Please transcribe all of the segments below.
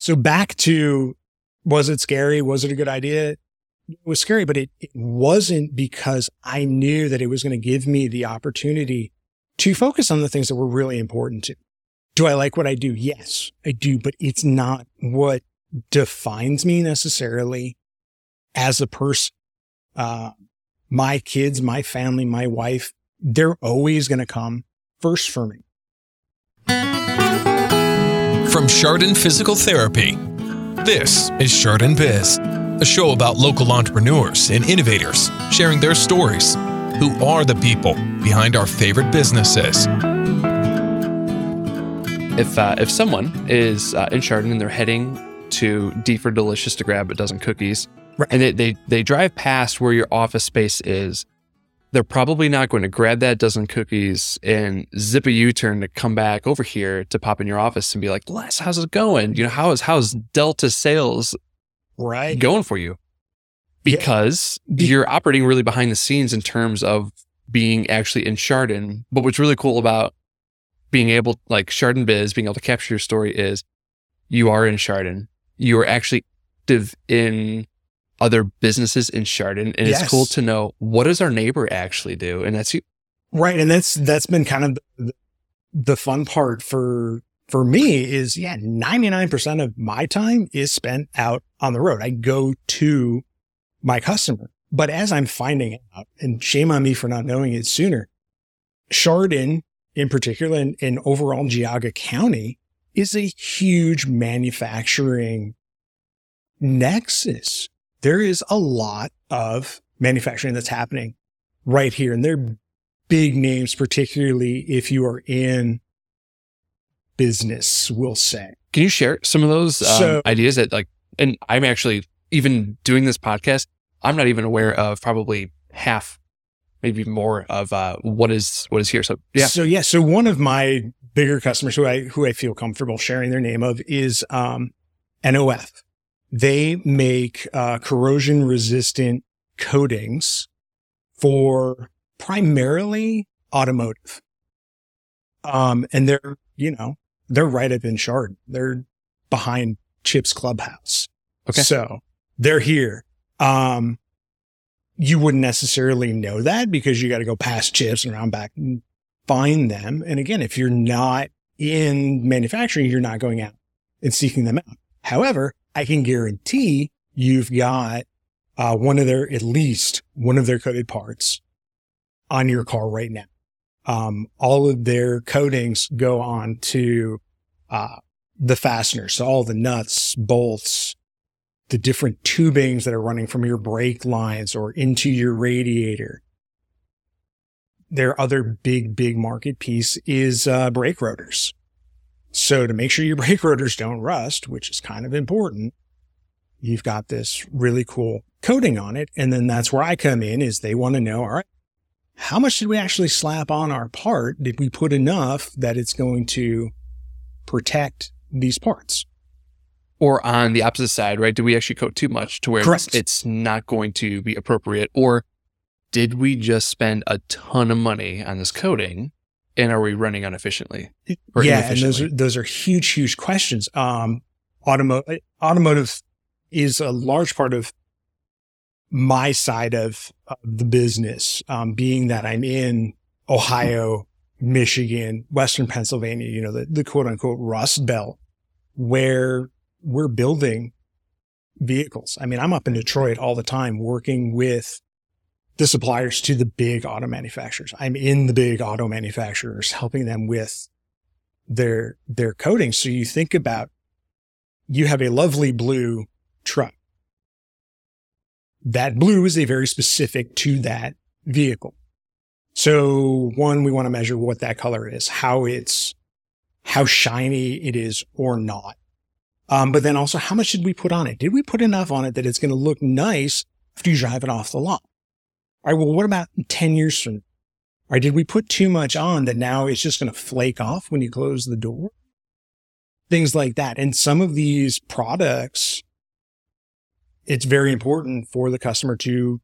So back to, was it scary? Was it a good idea? It was scary, but it, it wasn't because I knew that it was going to give me the opportunity to focus on the things that were really important to. Do I like what I do? Yes, I do, but it's not what defines me necessarily as a person. Uh, my kids, my family, my wife, they're always going to come first for me. From Chardon Physical Therapy, this is Chardon Biz, a show about local entrepreneurs and innovators sharing their stories. Who are the people behind our favorite businesses? If uh, if someone is uh, in Chardon and they're heading to D for Delicious to grab a dozen cookies, Right. and they, they they drive past where your office space is, they're probably not going to grab that dozen cookies and zip a U-turn to come back over here to pop in your office and be like, Les, how's it going? You know, how is how's Delta sales Right. going for you? Because Be- you're operating really behind the scenes in terms of being actually in Chardon. But what's really cool about being able, like Chardon Biz, being able to capture your story is you are in Chardon. You are actually active in other businesses in Chardon. And Yes. it's cool to know what does our neighbor actually do? And that's you. Right. And that's, that's been kind of the, the fun part for, for me is yeah, 99% of my time is spent out on the road. I go to my customer, but as I'm finding out and shame on me for not knowing it sooner, Chardon in particular and, and overall Geauga County is a huge manufacturing nexus. There is a lot of manufacturing that's happening right here. And they're big names, particularly if you are in business, we'll say. Can you share some of those um, So- ideas that like, and I'm actually even doing this podcast, I'm not even aware of probably half, maybe more of uh, what is what is here. So yeah, So yeah. So one of my bigger customers who I who I feel comfortable sharing their name of is um, NOF. They make uh, corrosion resistant coatings for primarily automotive. Um, and they're you know they're right up in Chardon. They're behind Chips Clubhouse. Okay. So they're here. Um, you wouldn't necessarily know that because you got to go past Chips and around back and find them. And again, if you're not in manufacturing, you're not going out and seeking them out. However, I can guarantee you've got uh, one of their, at least one of their coated parts on your car right now. Um, all of their coatings go on to, uh, the fasteners. So all the nuts, bolts, the different tubings that are running from your brake lines or into your radiator. Their other big, big market piece is, uh, brake rotors. So to make sure your brake rotors don't rust, which is kind of important, you've got this really cool coating on it. And then that's where I come in is they want to know, all right, how much did we actually slap on our part? Did we put enough that it's going to protect these parts? or on the opposite side, right? Do we actually coat too much to where it's, Correct. it's not going to be appropriate? Or did we just spend a ton of money on this coating and are we running inefficiently? Or yeah, and those are those are huge, huge questions. Um, automotive automotive is a large part of my side of, of the business, um, being that I'm in Ohio, Michigan, Western Pennsylvania, you know, the, the quote unquote Rust Belt, where we're building vehicles. I mean, I'm up in Detroit all the time working with the suppliers to the big auto manufacturers. I'm in the big auto manufacturers, helping them with their, their coatings. So you think about, you have a lovely blue truck. That blue is a very specific to that vehicle. So one, we want to measure what that color is, how it's, how shiny it is or not. Um, but then also how much did we put on it? Did we put enough on it that it's going to look nice after you drive it off the lot? All right. Well, what about 10 years from now? Or did we put too much on that now it's just going to flake off when you close the door? Things like that. And some of these products, it's very important for the customer to,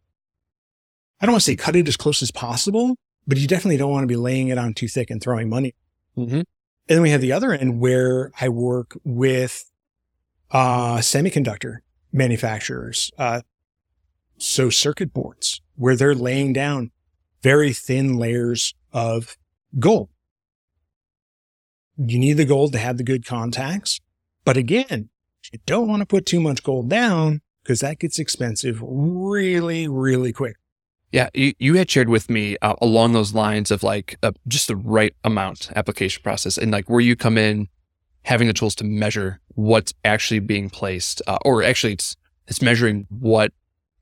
I don't want to say cut it as close as possible, but you definitely don't want to be laying it on too thick and throwing money. Mm-hmm. And then we have the other end where I work with uh, semiconductor manufacturers, uh, so circuit boards where they're laying down very thin layers of gold. You need the gold to have the good contacts. But again, you don't want to put too much gold down because that gets expensive really, really quick. Yeah, you, you had shared with me uh, along those lines of like uh, just the right amount application process and like where you come in having the tools to measure what's actually being placed, uh, or actually it's it's measuring what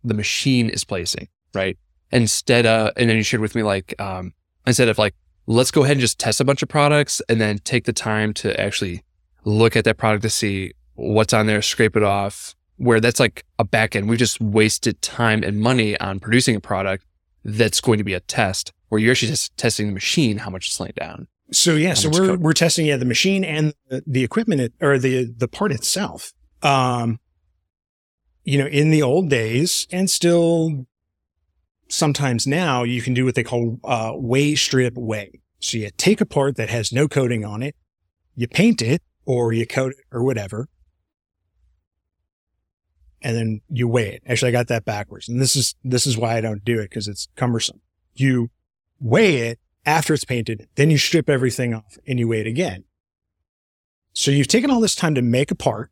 the machine is placing, right? Instead of, and then you shared with me like um, instead of like let's go ahead and just test a bunch of products and then take the time to actually look at that product to see what's on there, scrape it off. Where that's like a back end, We've just wasted time and money on producing a product that's going to be a test where you're actually just testing the machine, how much it's laying down. So yeah, so we're code? we're testing yeah the machine and the, the equipment it, or the the part itself. Um, you know, in the old days, and still sometimes now, you can do what they call uh, weigh strip weigh. So you take a part that has no coating on it, you paint it or you coat it or whatever, and then you weigh it. Actually, I got that backwards, and this is this is why I don't do it because it's cumbersome. You weigh it after it's painted, then you strip everything off and you weigh it again. So you've taken all this time to make a part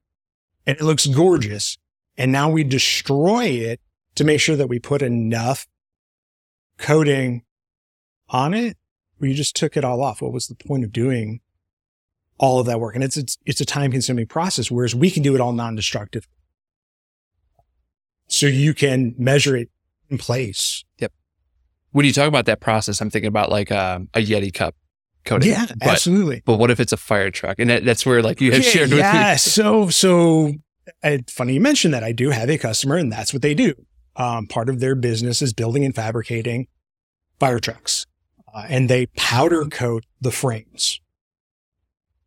and it looks gorgeous. And now we destroy it to make sure that we put enough coating on it. We just took it all off. What was the point of doing all of that work? And it's, it's, it's a time consuming process, whereas we can do it all non-destructive. So you can measure it in place. Yep. When you talk about that process, I'm thinking about like um, a Yeti cup coating. Yeah, but, absolutely. But what if it's a fire truck? And that, that's where like you had Yeah, shared with yeah. me. So, so uh, funny you mentioned that. I do have a customer, and that's what they do. Um, part of their business is building and fabricating fire trucks, uh, and they powder coat the frames,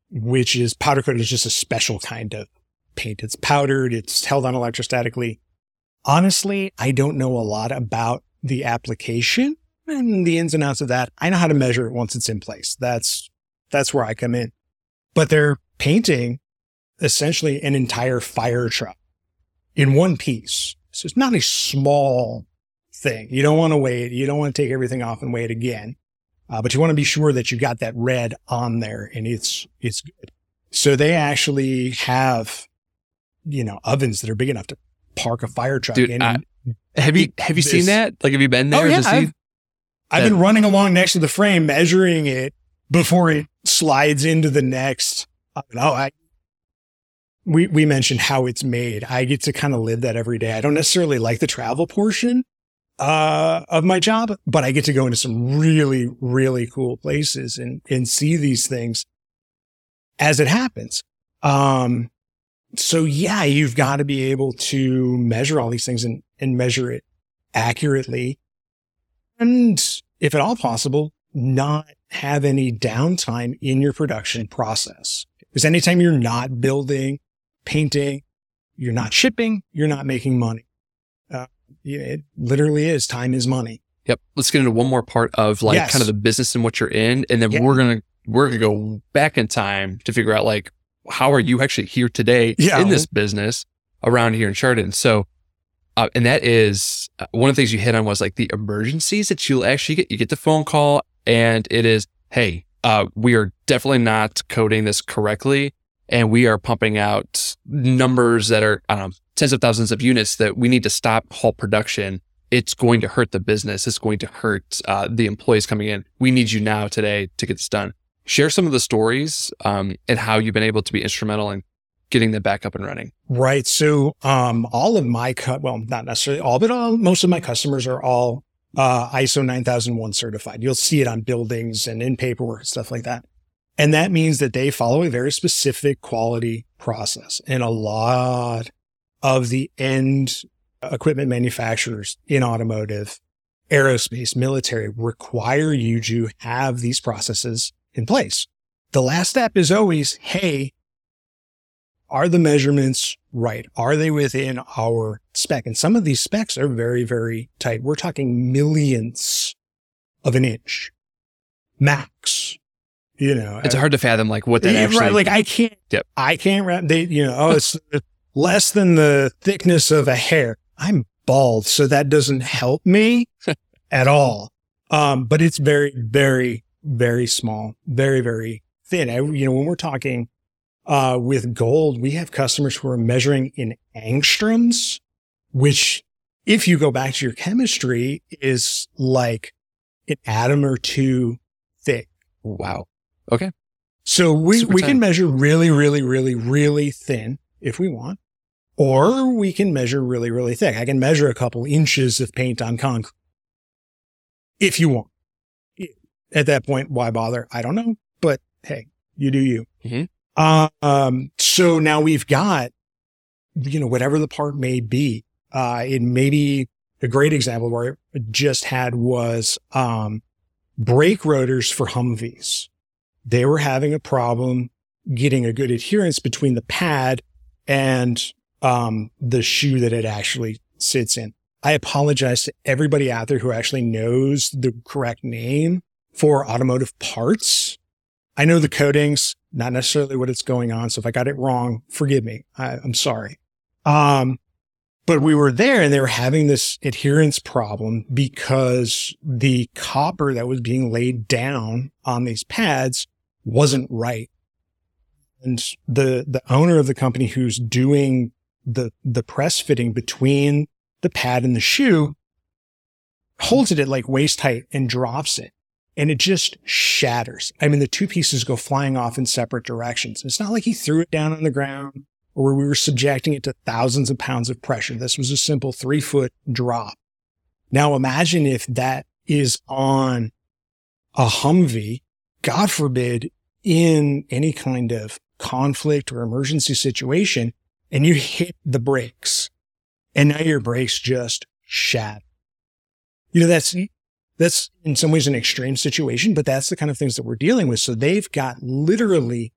which is powder coat is just a special kind of paint. It's powdered. It's held on electrostatically. Honestly, I don't know a lot about the application and the ins and outs of that. I know how to measure it once it's in place. That's that's where I come in. But they're painting essentially an entire fire truck in one piece. So it's not a small thing. You don't want to weigh it. You don't want to take everything off and weigh it again. Uh, but you want to be sure that you got that red on there and it's, it's good. So they actually have, you know, ovens that are big enough to park a fire truck Dude, in. I- Have you have you This- seen that? Like, have you been there? Oh, yeah. I've- I've been running along next to the frame, measuring it before it slides into the next. Oh, I, we, we mentioned how it's made. I get to kind of live that every day. I don't necessarily like the travel portion, uh, of my job, but I get to go into some really, really cool places and, and see these things as it happens. Um, so yeah, you've got to be able to measure all these things and, and measure it accurately. And if at all possible, not have any downtime in your production process. Because anytime you're not building, painting, you're not shipping, you're not making money. Uh, it literally is. Time is money. Yep. Let's get into one more part of like Yes. kind of the business and what you're in, and then Yeah. we're gonna we're gonna go back in time to figure out like how are you actually here today Yeah. in this business around here in Chardon. So, uh, and that is uh, one of the things you hit on was like the emergencies that you'll actually get. You get the phone call, and it is, hey, uh, we are definitely not coating this correctly, and we are pumping out numbers that are know tens of thousands of units that we need to stop halt production it's going to hurt the business. It's going to hurt uh, the employees coming in. We need you now today to get this done. Share some of the stories um, and how you've been able to be instrumental in getting them back up and running. Right. So, um, all of my cut, well, not necessarily all, but all, most of my customers are all, uh, ISO 9001 certified. You'll see it on buildings and in paperwork and stuff like that. And that means that they follow a very specific quality process and a lot of the end equipment manufacturers in automotive, aerospace, military require you to have these processes in place. The last step is always, Hey, are the measurements right? Are they within our spec? And some of these specs are very, very tight. We're talking millions of an inch max. You know, It's hard to fathom like what that Yeah, actually. right. Like I can't, Yep. I can't wrap they, you know, oh, it's less than the thickness of a hair. I'm bald, so that doesn't help me at all. Um, but it's very, very, very small, very, very thin. I, you know, when we're talking uh, with gold, we have customers who are measuring in angstroms, which if you go back to your chemistry is like an atom or two thick. Wow. Okay. So we, Super we can measure really, really, really, really thin if we want, or we can measure really, really thick. I can measure a couple inches of paint on concrete if you want. At that point, why bother? I don't know, but hey, you do you. Mhm. Um, so now we've got, you know, whatever the part may be. Uh, it may be a great example where I just had was, um, brake rotors for Humvees. They were having a problem getting a good adherence between the pad and, um, the shoe that it actually sits in. I apologize to everybody out there who actually knows the correct name for automotive parts. I know the coatings, not necessarily what it's going on. So if I got it wrong, forgive me. I, I'm sorry. Um, but we were there and they were having this adherence problem because the copper that was being laid down on these pads wasn't right. And the, the owner of the company who's doing the, the press fitting between the pad and the shoe holds it at like waist height and drops it and it just shatters. I mean, the two pieces go flying off in separate directions. It's not like he threw it down on the ground or we were subjecting it to thousands of pounds of pressure. This was a simple three foot drop. Now imagine if that is on a Humvee, God forbid, in any kind of conflict or emergency situation, and you hit the brakes and now your brakes just shatter. You know, that's, that's in some ways an extreme situation, but that's the kind of things that we're dealing with. So they've got literally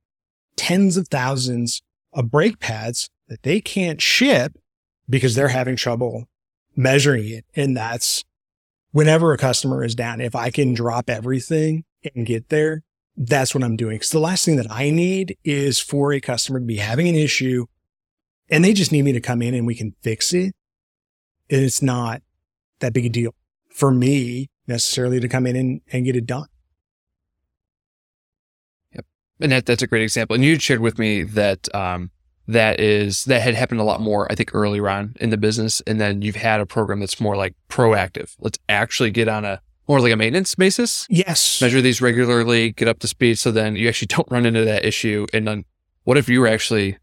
tens of thousands of brake pads that they can't ship because they're having trouble measuring it. And that's whenever a customer is down, if I can drop everything and get there, that's what I'm doing. Cause the last thing that I need is for a customer to be having an issue and they just need me to come in and we can fix it. And it's not that big a deal for me necessarily to come in and, and get it done. Yep. And that, that's a great example. And you shared with me that um, that is that had happened a lot more, I think, earlier on in the business. And then you've had a program that's more like proactive. Let's actually get on a more like a maintenance basis, Yes. measure these regularly, get up to speed, so then you actually don't run into that issue. And then, what if you were actually,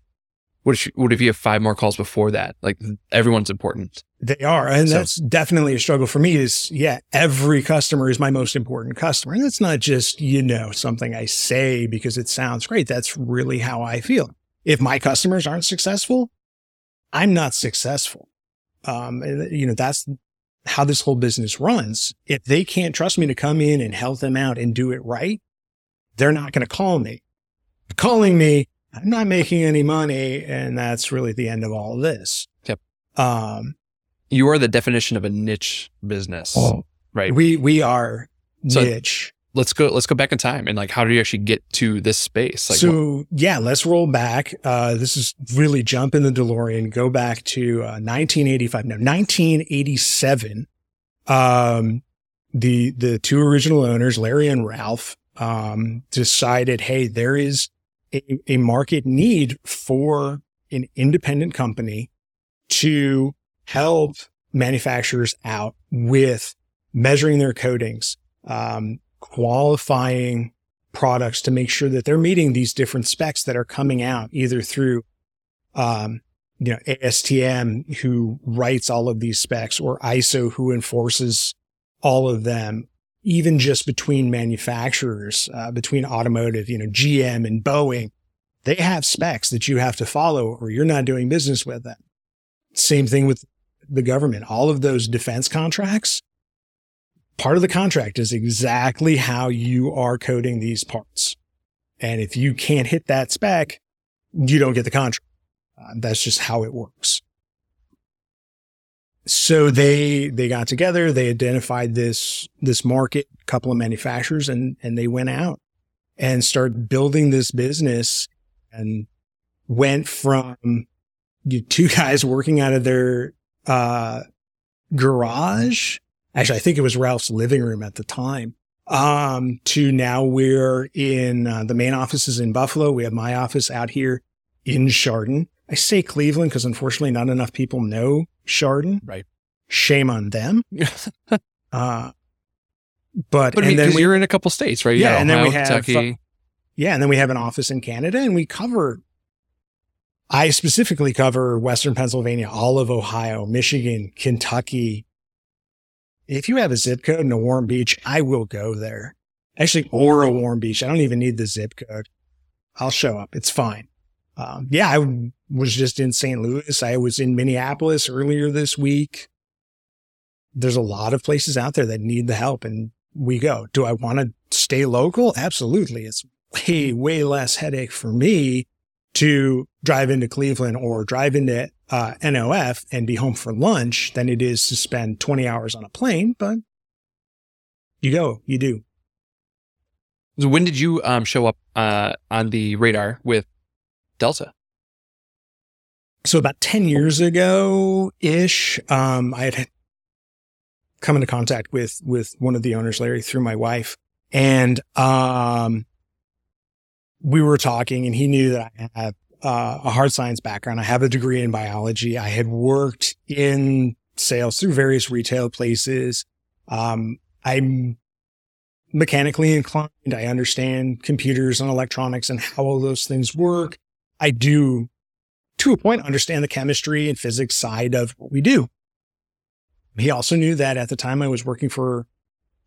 what if you, what if you have five more calls before that? Like everyone's important. They are. And So- that's definitely a struggle for me is, yeah, every customer is my most important customer. And that's not just, you know, something I say because it sounds great. That's really how I feel. If my customers aren't successful, I'm not successful. Um, you know, that's how this whole business runs. If they can't trust me to come in and help them out and do it right, they're not going to call me. Calling me, I'm not making any money. And that's really the end of all of this. Yep. Um, You are the definition of a niche business, right? we, we are So- niche. Let's go. Let's go back in time and like, how do you actually get to this space? Like, so yeah, let's roll back. Uh, this is really jump in the DeLorean, go back to uh, 1985. No, 1987. Um, the the two original owners, Larry and Ralph, um, decided, hey, there is a, a market need for an independent company to help manufacturers out with measuring their coatings, um, qualifying products to make sure that they're meeting these different specs that are coming out either through, um, you know, ASTM who writes all of these specs or ISO who enforces all of them, even just between manufacturers, uh, between automotive, you know, GM and Boeing, they have specs that you have to follow or you're not doing business with them. Same thing with the government. All of those defense contracts, part of the contract is exactly how you are coating these parts. And if you can't hit that spec, you don't get the contract. Uh, that's just how it works. So they, they got together, they identified this, this market, a couple of manufacturers and, and they went out and started building this business and went from you two guys working out of their uh, garage. Actually, I think it was Ralph's living room at the time. Um, to now we're in uh, the main office is in Buffalo. We have my office out here in Chardon. I say Cleveland because unfortunately not enough people know Chardon. Right. Shame on them. uh, but, But and then we, you're in a couple states, right? Yeah, got and then we have, Kentucky. yeah, and then we have an office in Canada and we cover, I specifically cover Western Pennsylvania, all of Ohio, Michigan, Kentucky. If you have a zip code in a warm beach, I will go there. Actually, or a warm beach. I don't even need the zip code. I'll show up. It's fine. Um, yeah, I was just in St. Louis. I was in Minneapolis earlier this week. There's a lot of places out there that need the help and we go. Do I want to stay local? Absolutely. It's way, way less headache for me to drive into Cleveland or drive into uh, NOF and be home for lunch than it is to spend 20 hours on a plane. But you go, you do. So when did you um, show up uh, on the radar with Delta? So about 10 years ago ish, um, I had come into contact with, with one of the owners, Larry, through my wife. And, um, we were talking and he knew that I have uh, a hard science background. I have a degree in biology. I had worked in sales through various retail places. Um, I'm mechanically inclined. I understand computers and electronics and how all those things work. I do to a point understand the chemistry and physics side of what we do. He also knew that at the time I was working for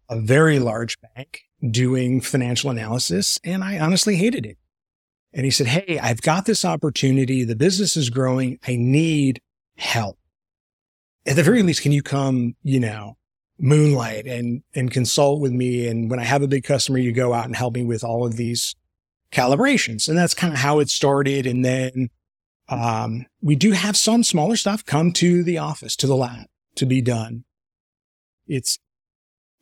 a very large bank doing financial analysis and I honestly hated it. And he said, Hey, I've got this opportunity. The business is growing. I need help. At the very least, can you come, you know, moonlight and, and consult with me? And when I have a big customer, you go out and help me with all of these calibrations. And that's kind of how it started. And then, um, we do have some smaller stuff come to the office, to the lab to be done. It's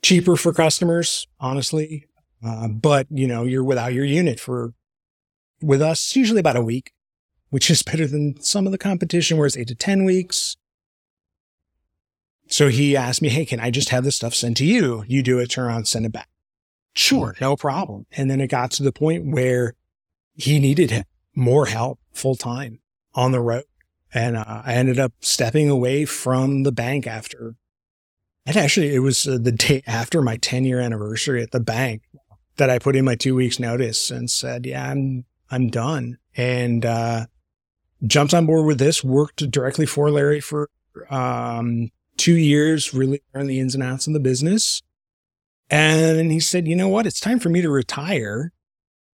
cheaper for customers, honestly. Uh, but you know, you're without your unit for, with us, usually about a week, which is better than some of the competition where it's eight to 10 weeks. So he asked me, Hey, can I just have this stuff sent to you? You do it, turn around, send it back. Sure. No problem. And then it got to the point where he needed more help full time on the road. And uh, I ended up stepping away from the bank after and actually, it was uh, the day after my 10 year anniversary at the bank that I put in my two weeks notice and said, yeah, I'm, I'm done. And, uh, jumped on board with this, worked directly for Larry for, um, two years, really learned the ins and outs of the business. And he said, you know what? It's time for me to retire.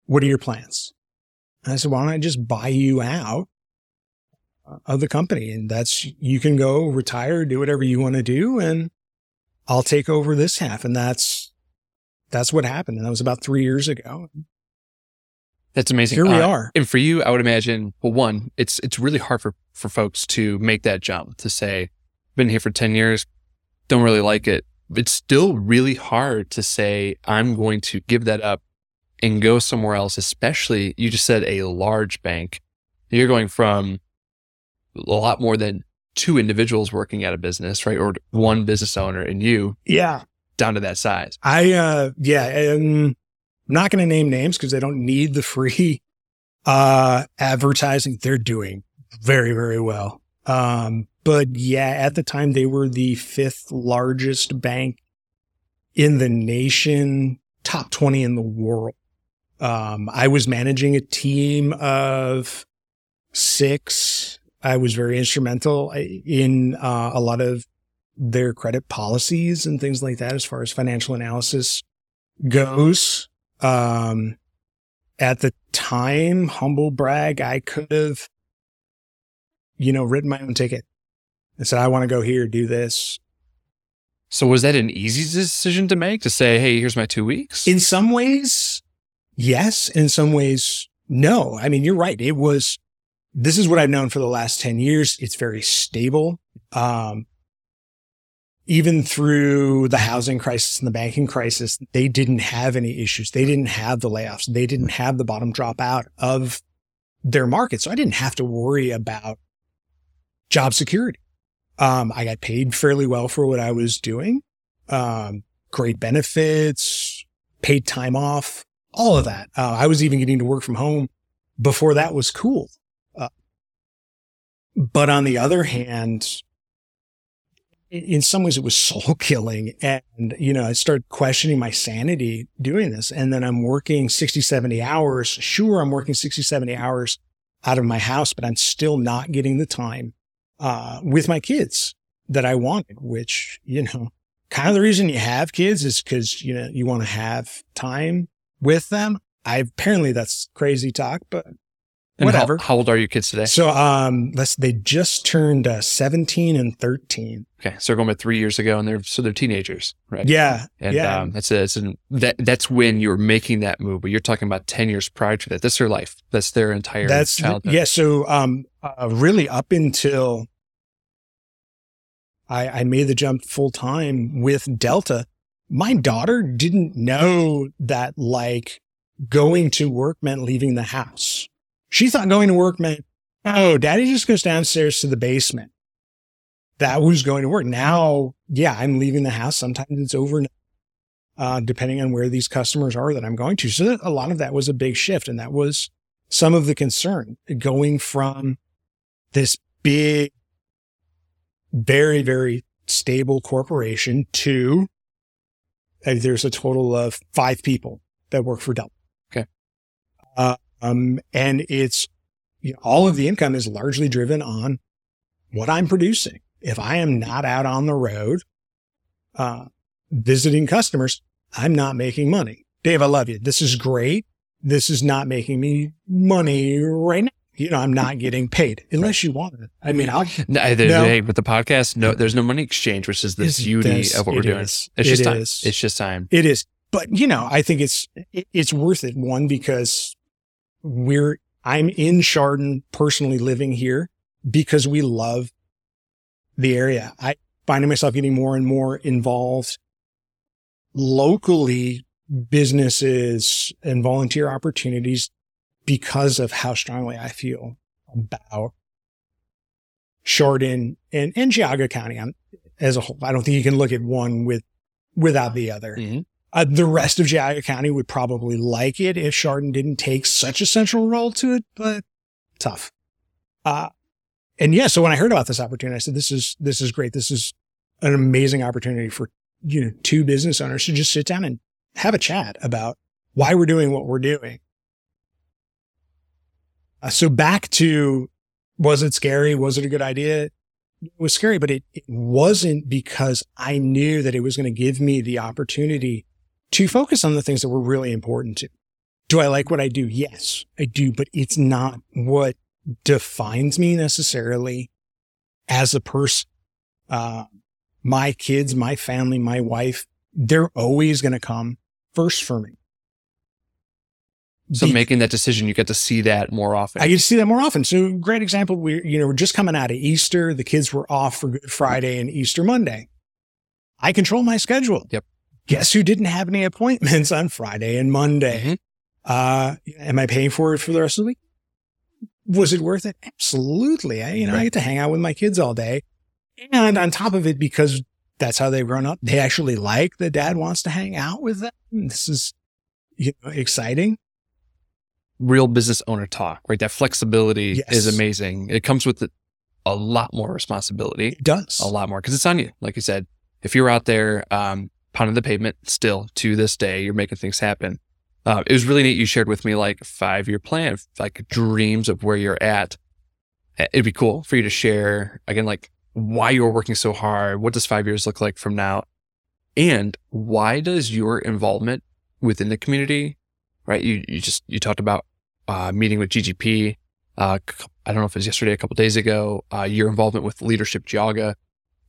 What are your plans? And I said, why don't I just buy you out of the company? And that's, you can go retire, do whatever you want to do. And I'll take over this half. And that's, that's what happened. And that was about three years ago. That's amazing. Here we Uh, are. And for you, I would imagine, well, one, it's it's really hard for, for folks to make that jump to say, been here for 10 years, don't really like it. It's still really hard to say, I'm going to give that up and go somewhere else, especially you just said a large bank. You're going from a lot more than two individuals working at a business, right? Or one business owner and you Yeah. down to that size. I, uh, yeah, um, I'm not going to name names because they don't need the free, uh, advertising. They're doing very, very well. Um, but yeah, at the time they were the fifth largest bank in the nation, top 20 in the world. Um, I was managing a team of six. I was very instrumental in, uh, a lot of their credit policies and things like that as far as financial analysis goes. Um, at the time, humble brag, I could have, you know, written my own ticket and said, I want to go here, do this. So was that an easy decision to make to say, Hey, here's my two weeks? In some ways, yes. In some ways, no. I mean, you're right. It was, this is what I've known for the last 10 years. It's very stable. Um, even through the housing crisis and the banking crisis, they didn't have any issues. They didn't have the layoffs. They didn't have the bottom drop out of their market. So I didn't have to worry about job security. Um, I got paid fairly well for what I was doing. Um, great benefits, paid time off, all of that. Uh, I was even getting to work from home before that was cool. Uh, but on the other hand, in some ways it was soul killing. And, you know, I started questioning my sanity doing this. And then I'm working 60, 70 hours. Sure, I'm working 60, 70 hours out of my house, but I'm still not getting the time, uh, with my kids that I wanted, which, you know, kind of the reason you have kids is because, you know, you want to have time with them. I apparently that's crazy talk, but And whatever. How, how old are your kids today? So, um, let's, they just turned uh, 17 and 13. Okay, so we're going back three years ago, and they're so they're teenagers, right? Yeah. And yeah. um, that's a, it's an, that that's when you're making that move. But you're talking about ten years prior to that. That's their life. That's their entire That's, childhood. yeah. So, um, uh, really up until I, I made the jump full time with Delta, my daughter didn't know that like going to work meant leaving the house. She thought going to work meant, oh, daddy just goes downstairs to the basement. That was going to work. Now, yeah, I'm leaving the house. Sometimes it's overnight, uh, depending on where these customers are that I'm going to. So a lot of that was a big shift. And that was some of the concern going from this big, very, very stable corporation to uh, there's a total of five people that work for Delta. Okay. Uh, um, and it's you know, all of the income is largely driven on what I'm producing. If I am not out on the road, uh, visiting customers, I'm not making money. Dave, I love you. This is great. This is not making me money right now. You know, I'm not getting paid unless you want it. I mean, I'll, No, there's, No. hey, with the podcast, no, there's no money exchange, which is the beauty that's- of what we're it doing. It's It just time. is. It's just time. It is, but you know, I think it's it- it's worth it. One because we're I'm in Chardon personally living here because we love the area. I finding myself getting more and more involved locally, businesses and volunteer opportunities because of how strongly I feel about Chardon and and Geauga County as a whole. I don't think you can look at one with without the other. Mhm. Uh, the rest of Geauga County would probably like it if Chardon didn't take such a central role to it, but tough. Uh, and yeah, so when I heard about this opportunity, I said, this is, this is great. This is an amazing opportunity for, you know, two business owners to just sit down and have a chat about why we're doing what we're doing. Uh, so back to, was it scary? Was it a good idea? It was scary, but it, it wasn't because I knew that it was going to give me the opportunity to focus on the things that were really important to. Do I like what I do? Yes, I do, but it's not what defines me necessarily as a person. Uh, my kids, my family, my wife, they're always going to come first for me. So Be- making that decision, you get to see that more often. I get to see that more often. So great example. We, you know, we're just coming out of Easter. The kids were off for Good Friday and Easter Monday. I control my schedule. Yep. Guess who didn't have any appointments on Friday and Monday? Mhm. Uh, am I paying for it for the rest of the week? Was it worth it? Absolutely. I, you know, I get to hang out with my kids all day. And on top of it, because that's how they've grown up, they actually like that dad wants to hang out with them. This is, you know, exciting. Real business owner talk, right? That flexibility Yes. is amazing. It comes with a lot more responsibility, It does. a lot more because it's on you. Like you said, if you're out there um, pounding the pavement still to this day, you're making things happen. Uh, it was really neat. You shared with me like five year plan, like dreams of where you're at. It'd be cool for you to share again, like why you're working so hard. What does five years look like from now? And why does your involvement within the community, right? You, you just, you talked about, uh, meeting with GGP. Uh, I don't know if it was yesterday, a couple days ago, uh, your involvement with leadership Geauga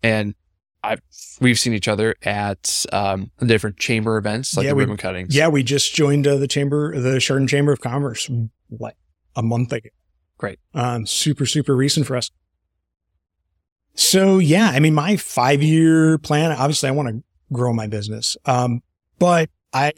and I've, we've seen each other at, um, different chamber events, like Yeah, the we- ribbon cuttings. Yeah, we just joined uh, the chamber, the Chardon Chamber of Commerce, like a month ago. Great. Um, super, super recent for us. So yeah, I mean, my five year plan, obviously I want to grow my business. Um, but I,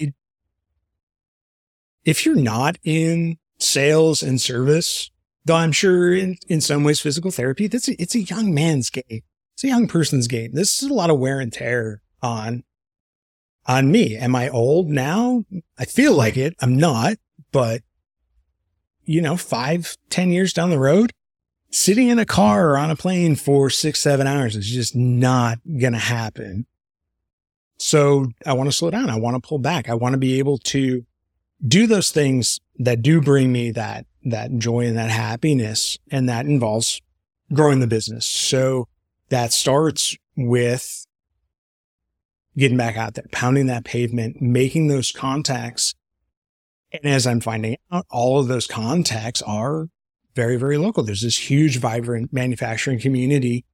if you're not in sales and service, Though I'm sure in, in some ways, physical therapy, that's a, it's a young man's game. It's a young person's game. This is a lot of wear and tear on, on me. Am I old now? I feel like it. I'm not, but you know, five, ten years down the road, sitting in a car or on a plane for six, seven hours is just not going to happen. So I want to slow down. I want to pull back. I want to be able to do those things that do bring me that, that joy and that happiness. And that involves growing the business. So that starts with getting back out there, pounding that pavement, making those contacts. And as I'm finding out, all of those contacts are very, very local. There's this huge, vibrant manufacturing community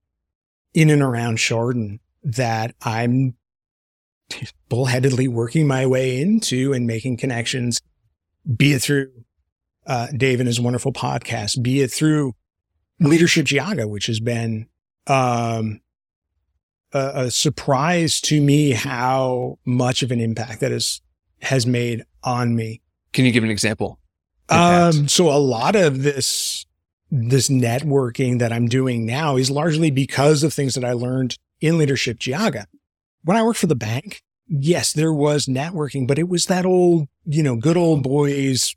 in and around Chardon that I'm bullheadedly working my way into and making connections, be it through uh, Dave and his wonderful podcast, be it through Leadership Geauga, which has been um, a, a surprise to me how much of an impact that is, has made on me. Can you give an example? Um, so a lot of this, this networking that I'm doing now is largely because of things that I learned in Leadership Geauga. When I worked for the bank, yes, there was networking, but it was that old, you know, good old boys,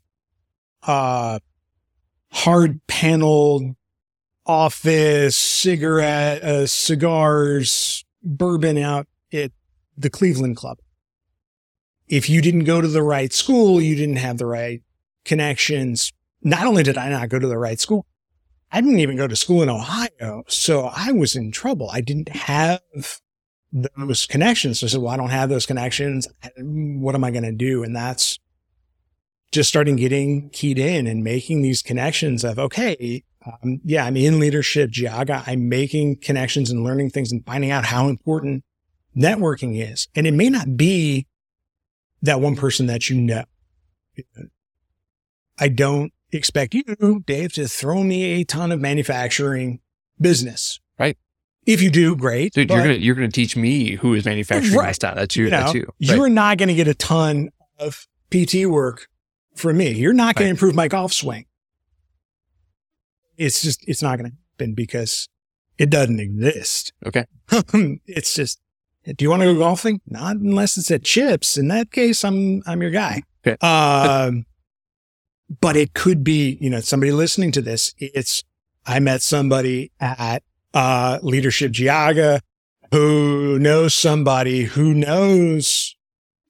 uh, hard paneled office, cigarette, uh, cigars, bourbon out at the Cleveland Club. If you didn't go to the right school, you didn't have the right connections. Not only did I not go to the right school, I didn't even go to school in Ohio. So I was in trouble. I didn't have those connections. So I said, well, I don't have those connections. What am I going to do? And that's just starting getting keyed in and making these connections of, okay, um, yeah, I'm in leadership, Geauga. I'm making connections and learning things and finding out how important networking is. And it may not be that one person that you know. I don't expect you, Dave, to throw me a ton of manufacturing business. Right. If you do, great. Dude, you're gonna you're gonna teach me who is manufacturing Right. my stuff. That's you. you know, that's you. Right. you're not going to get a ton of PT work from me. You're not going Right. to improve my golf swing. It's just, it's not going to happen because it doesn't exist. Okay. it's just, do you want to go golfing? Not unless it's at chips. In that case, I'm, I'm your guy. Okay. Um, but it could be, you know, somebody listening to this. It's, I met somebody at, uh, Leadership Geauga who knows somebody who knows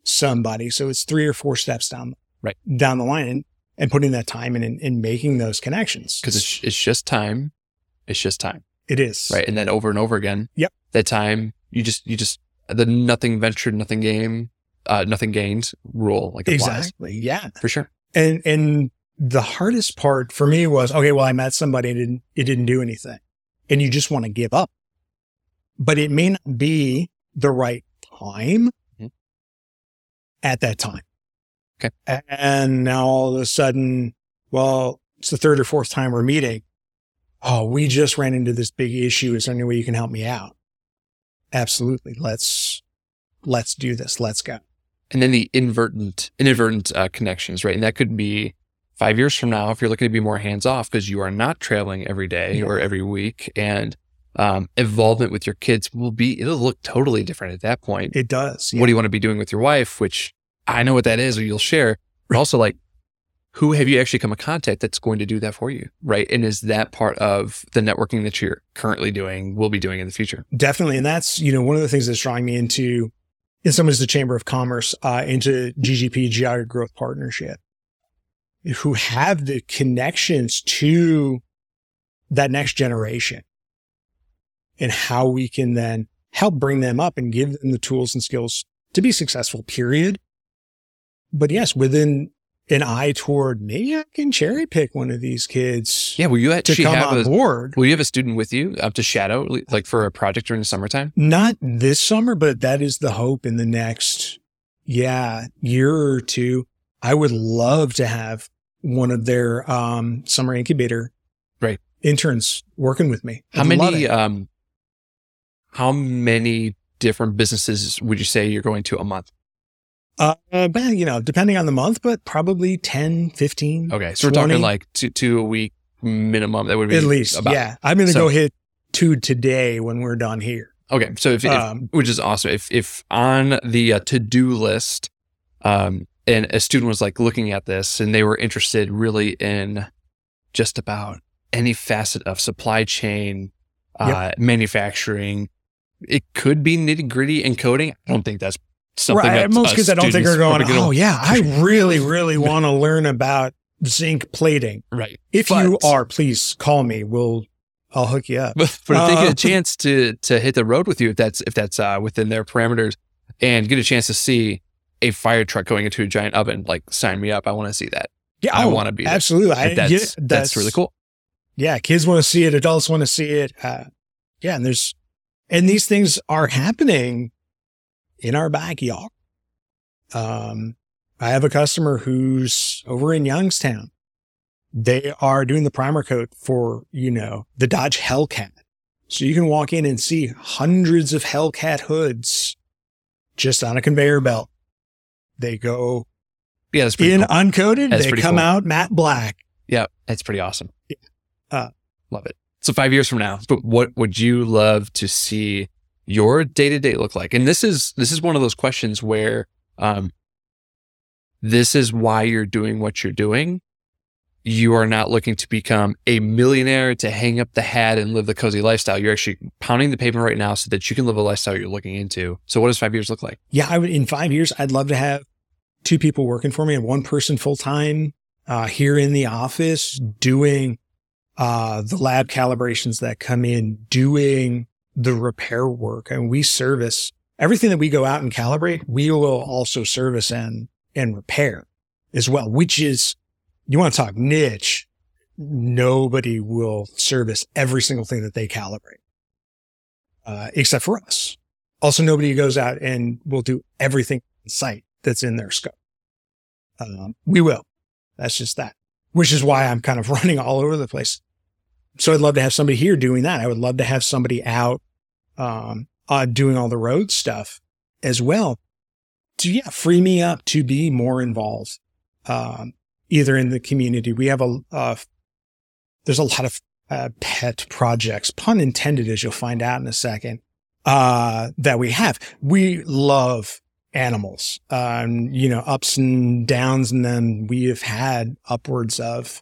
somebody. So it's three or four steps down, Right. down the line and, and putting that time in and, and making those connections. because it's it's just time. It's just time. it is. Right. And then over and over again. Yep. That time you just you just the nothing ventured, nothing game, uh, nothing gained rule like applies Exactly. Yeah. for sure. And, and the hardest part for me was, okay, well, I met somebody and it didn't, it didn't do anything and you just want to give up, but it may not be the right time Mhm. at that time. Okay. And now all of a sudden, well, it's the third or fourth time we're meeting. Oh, we just ran into this big issue. Is there any way you can help me out? Absolutely. Let's, let's do this. Let's go. And then the inadvertent inadvertent uh, connections, right? And that could be five years from now if you're looking to be more hands off because you are not traveling every day or every week, and um, involvement with your kids will be it'll look totally different at that point. It does. What do you want to be doing with your wife? Which I know what that is, or you'll share. But also, like, who have you actually come in contact that's going to do that for you, right? And is that part of the networking that you're currently doing, will be doing in the future? Definitely. And that's, you know, one of the things that's drawing me into, in some ways, the Chamber of Commerce, uh, into GGP, Geauga Growth Partnership, who have the connections to that next generation and how we can then help bring them up and give them the tools and skills to be successful, period. But yes, within an eye toward maybe I can cherry pick one of these kids Yeah. Will you to actually come have on a board. Will you have a student with you up to shadow, like for a project during the summertime? Not this summer, but that is the hope in the next, yeah, year or two. I would love to have one of their um, summer incubator Right. interns working with me. How I'd many? Um, how many different businesses would you say you're going to a month? Uh, well, you know, depending on the month, but probably 10, 15. Okay, so we're talking like two, two a week, minimum. That would be At least, about. yeah. I'm going to So- go hit two today when we're done here. Okay, so if, if Um, which is awesome. If if on the uh, to do list, um, and a student was like looking at this and they were interested really in just about any facet of supply chain, uh, manufacturing, it could be nitty gritty and coating. I don't think that's something right. Most uh, kids I don't think are going, oh, yeah, I really, really want to learn about zinc plating. right. If you are, please call me. We'll, I'll hook you up. But, but if they get Uh, a chance to to hit the road with you, if that's if that's uh, within their parameters, and get a chance to see a fire truck going into a giant oven, like sign me up. I want to see that. Yeah, I oh, wanna be there. Absolutely. I, that's, yeah, that's really cool. yeah, kids want to see it, adults want to see it. Uh, yeah, and there's, and these things are happening in our backyard. Um, I have a customer who's over in Youngstown. They are doing the primer coat for, you know, the Dodge Hellcat. So you can walk in and see hundreds of Hellcat hoods just on a conveyor belt. They go Yeah, that's in cool. uncoated. That's they come cool. out matte black. Yeah, that's pretty awesome. Yeah. Uh, love it. So five years from now, but what would you love to see your day to day look like? And this is this is one of those questions where um, this is why you're doing what you're doing. You are not looking to become a millionaire to hang up the hat and live the cozy lifestyle. You're actually pounding the pavement right now so that you can live a lifestyle you're looking into. So what does five years look like? Yeah, I would in five years, I'd love to have two people working for me and one person full time uh, here in the office doing uh, the lab calibrations that come in, doing the repair work. And we service everything that we go out and calibrate. We will also service and and repair as well, which is you want to talk niche. Nobody will service every single thing that they calibrate, uh, except for us. Also, nobody goes out and will do everything on site that's in their scope. Um, we will. That's just that, which is why I'm kind of running all over the place. So I'd love to have somebody here doing that. I would love to have somebody out, um, uh, doing all the road stuff as well to, yeah, free me up to be more involved, um, either in the community. We have a, uh, there's a lot of, uh, pet projects, pun intended, as you'll find out in a second uh, that we have. We love animals, um, you know, ups and downs and then We have had upwards of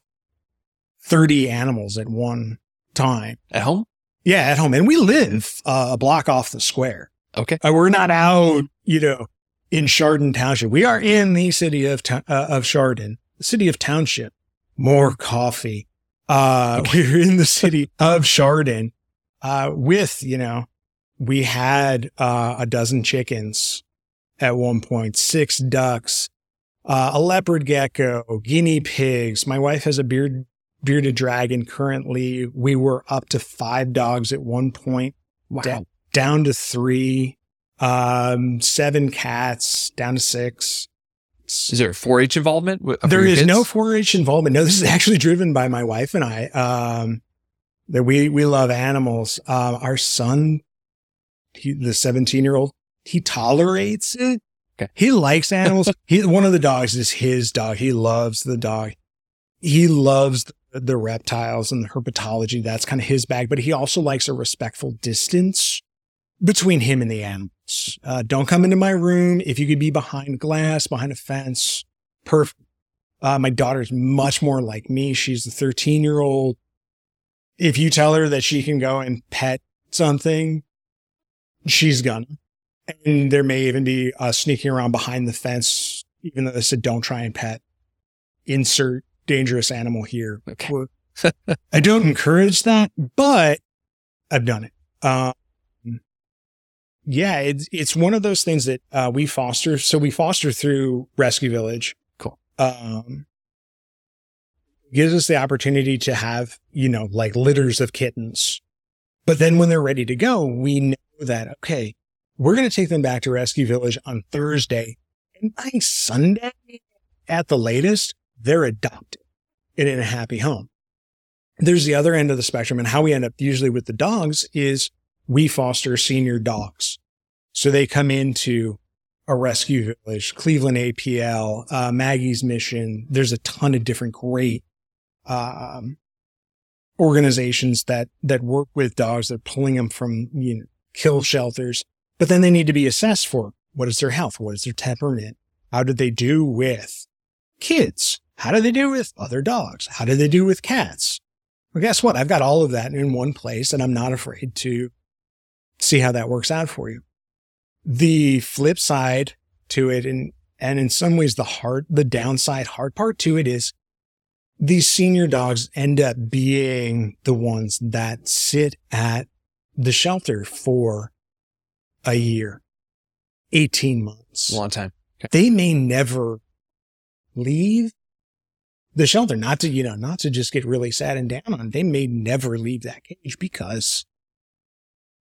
30 animals at one time. At home? Yeah, at home. And we live uh, a block off the square. Okay. Uh, we're not out, you know, in Chardon Township. We are in the city of, uh, of Chardon, the city of Township. More coffee. Uh, we're in the city of Chardon, uh, with, you know, we had, uh, a dozen chickens at one point, six ducks, uh, a leopard gecko, guinea pigs. My wife has a beard, bearded dragon currently. We were up to five dogs at one point Wow. Da- down to three, um, seven cats, down to six. Is there 4-H involvement? There is kids? no 4-H involvement. No, this is actually driven by my wife and I. Um, that we we love animals. Um, our son, he, the 17 year old, he tolerates it. Okay. He likes animals. he one of the dogs is his dog. He loves the dog. He loves the, reptiles and the herpetology. That's kind of his bag. But he also likes a respectful distance between him and the animals. Uh, don't come into my room. If you could be behind glass, behind a fence, perfect. Uh, my daughter's much more like me. She's a 13 year old. If you tell her that she can go and pet something, she's gonna. And there may even be uh, sneaking around behind the fence, even though they said don't try and pet. Insert dangerous animal here. Okay. I don't encourage that, but I've done it. Um, yeah, it's it's one of those things that uh, we foster. So we foster through Rescue Village. Cool. Um, gives us the opportunity to have you know like litters of kittens, but then when they're ready to go, we know that okay, we're going to take them back to Rescue Village on Thursday, and by Sunday, at the latest, they're adopted and in a happy home. There's the other end of the spectrum, and how we end up usually with the dogs is we foster senior dogs. So they come into a rescue village, Cleveland APL, uh, Maggie's Mission. There's a ton of different great um, organizations that, that work with dogs. They're pulling them from, you know, kill shelters, but then they need to be assessed for what is their health? What is their temperament? How did they do with kids? How do they do with other dogs? How do they do with cats? Well, guess what? I've got all of that in one place and I'm not afraid to see how that works out for you. The flip side to it and, and in some ways the hard, the downside hard part to it is these senior dogs end up being the ones that sit at the shelter for a year, 18 months. A long time. They may never leave the shelter, not to, you know, not to just get really sad and down on. They may never leave that cage because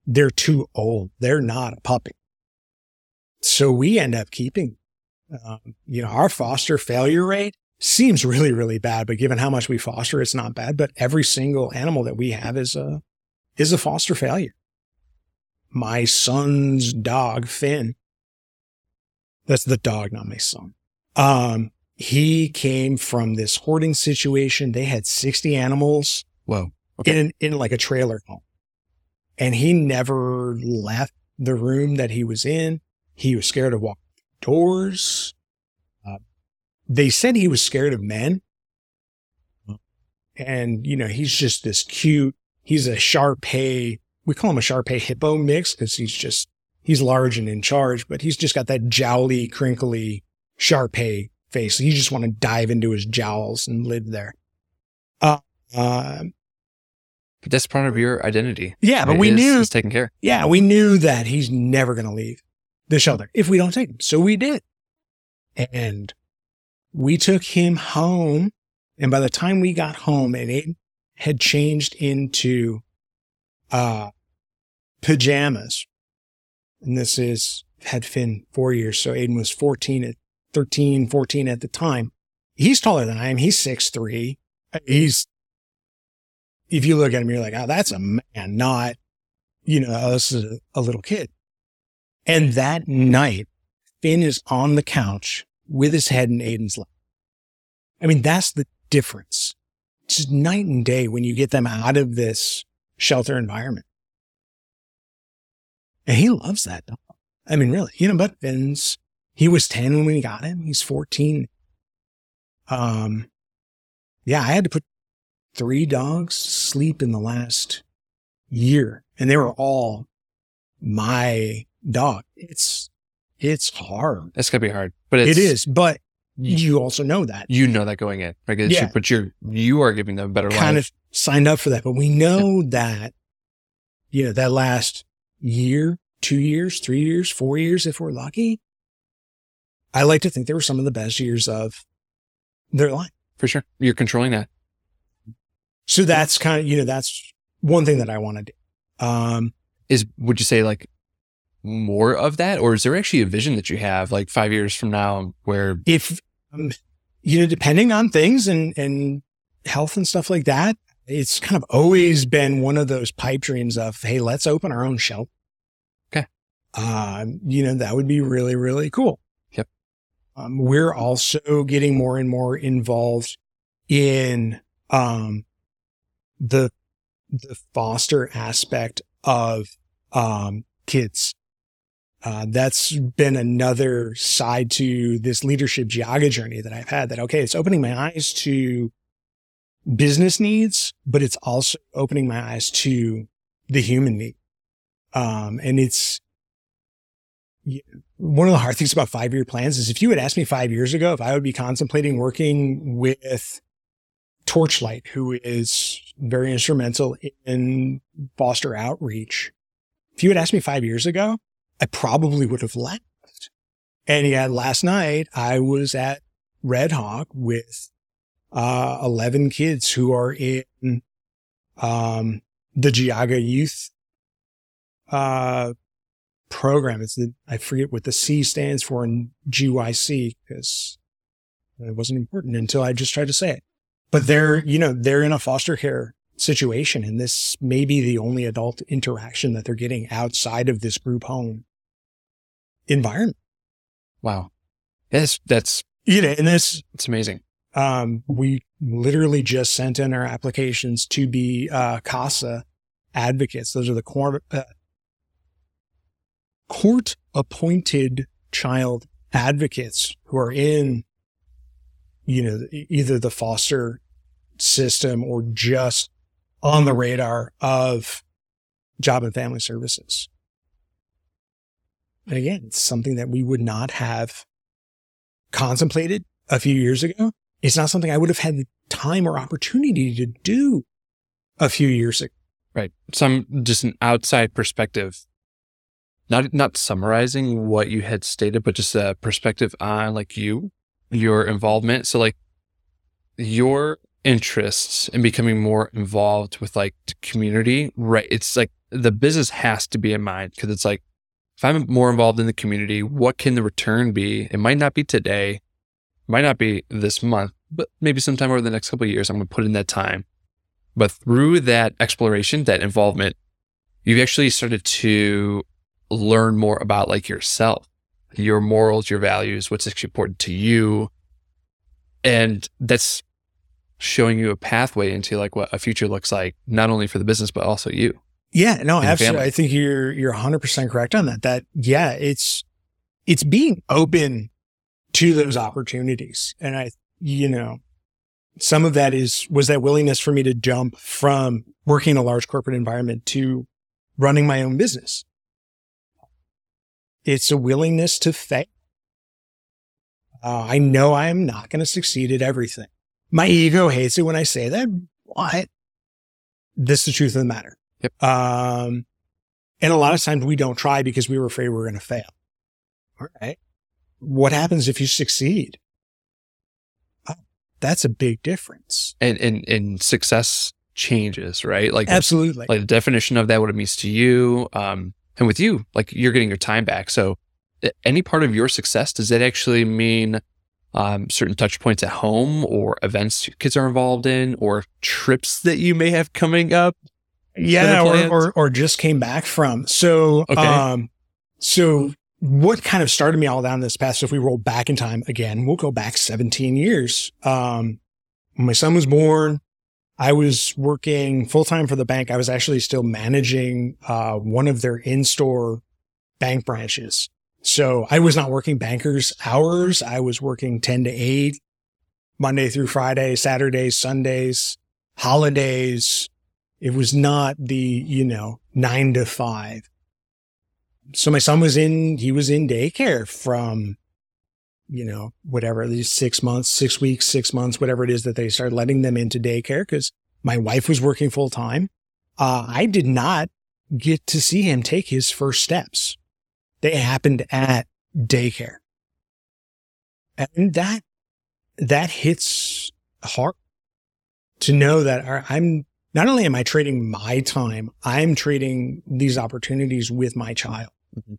they're too old. They're not a puppy. So we end up keeping, um, you know, our foster failure rate seems really, really bad, but given how much we foster, it's not bad. But every single animal that we have is a, is a foster failure. My son's dog, Finn, that's the dog, not my son. Um, he came from this hoarding situation. They had 60 animals Whoa. in, in like a trailer home. And he never left the room that he was in. He was scared of walking doors. Uh, they said he was scared of men. And, you know, he's just this cute, he's a Shar Pei. We call him a Shar Pei hippo mix because he's just, he's large and in charge, but he's just got that jowly, crinkly Shar Pei face. You just want to dive into his jowls and live there. Uh, uh, But that's part of your identity. yeah, but right? we Is- knew is taking care. yeah, we knew that he's never going to leave the shelter if we don't take him. So we did. And we took him home. And by the time we got home and it had changed into, uh, pajamas. And this is, had Finn four years. So Aiden was 14 at 13, 14 at the time. He's taller than I am. He's six three. He's, if you look at him, you're like, oh, that's a man, not you know, us as a, a little kid. And that night, Finn is on the couch with his head in Aiden's lap. I mean, that's the difference. It's just night and day when you get them out of this shelter environment. And he loves that dog. I mean, really, you know, but Finn's, he was 10 when we got him. He's 14. Um, yeah, I had to put three dogs to sleep in the last year and they were all my dog. It's, it's hard. That's gonna be hard. But it's, It is, but you also know that You know that going in, right? Yeah. you- But you're you are giving them a better life. kind life. of signed up for that, but we know that, you know, that last year, two years, three years, four years, if we're lucky, I like to think they were some of the best years of their life. for sure. You're controlling that. So that's kind of, you know, that's one thing that I want to do. Um, Is would you say like more of that, or is there actually a vision that you have like five years from now where if um, you know depending on things and and health and stuff like that it's kind of always been one of those pipe dreams of hey let's open our own shelter Okay. um you know that would be really really cool. Um, we're also getting more and more involved in um the the foster aspect of um kids uh, that's been another side to this leadership Geauga journey that I've had that, okay, it's opening my eyes to business needs, but it's also opening my eyes to the human need. Um, and it's one of the hard things about five year plans is if you had asked me five years ago if I would be contemplating working with Torchlight, who is very instrumental in foster outreach. If you had asked me five years ago, I probably would have left. And yet last night I was at Red Hawk with, uh, 11 kids who are in, um, the Geauga youth, uh, program. It's the, I forget what the C stands for in GYC because it wasn't important until I just tried to say it. But they're, you know, they're in a foster care situation and this may be the only adult interaction that they're getting outside of this group home environment. wow, that's that's You know, and this, it's amazing. Um, we literally just sent in our applications to be uh, CASA advocates. Those are the court uh, court appointed child advocates who are in, you know, either the foster system or just on the radar of job and family services. And again, it's something that we would not have contemplated a few years ago. It's not something I would have had the time or opportunity to do a few years ago. Right. Some just an outside perspective, not not summarizing what you had stated, but just a perspective on like you, your involvement. So like your interests and becoming more involved with like the community, right? It's like the business has to be in mind because it's like if I'm more involved in the community, what can the return be? It might not be today, might not be this month, but maybe sometime over the next couple years, I'm going to put in that time. But through that exploration, that involvement, you've actually started to learn more about like yourself, your morals, your values, what's actually important to you. And that's showing you a pathway into like what a future looks like, not only for the business, but also you. Yeah, no, absolutely. I think you're you're 100% correct on that. That yeah, it's it's being open to those opportunities. And I you know, some of that is was that willingness for me to jump from working in a large corporate environment to running my own business. It's a willingness to fail. Uh, I know I am not going to succeed at everything. My ego hates it when I say that. What? This is the truth of the matter. Yep. Um, and a lot of times we don't try because we were afraid we were going to fail. All right. What happens if you succeed? Oh, that's a big difference. And and and success changes, right? Like Absolutely. like the definition of that, what it means to you. Um, and with you, like you're getting your time back. So any part of your success, does that actually mean um, certain touch points at home or events kids are involved in or trips that you may have coming up? yeah, or, or or just came back from. So, Okay. um, so what kind of started me all down this path? So if we roll back in time again, we'll go back 17 years. Um, my son was born, I was working full time for the bank. I was actually still managing uh, one of their in store bank branches. So I was not working bankers hours. I was working 10 to 8, Monday through Friday, Saturdays, Sundays, holidays. It was not the, you know, nine to five. So my son was in, he was in daycare from, you know, whatever, these six months, six weeks, six months, whatever it is that they started letting them into daycare because my wife was working full time. Uh, I did not get to see him take his first steps. They happened at daycare. And that, that hits hard to know that I'm not only am I trading my time, I'm trading these opportunities with my child. Mhm.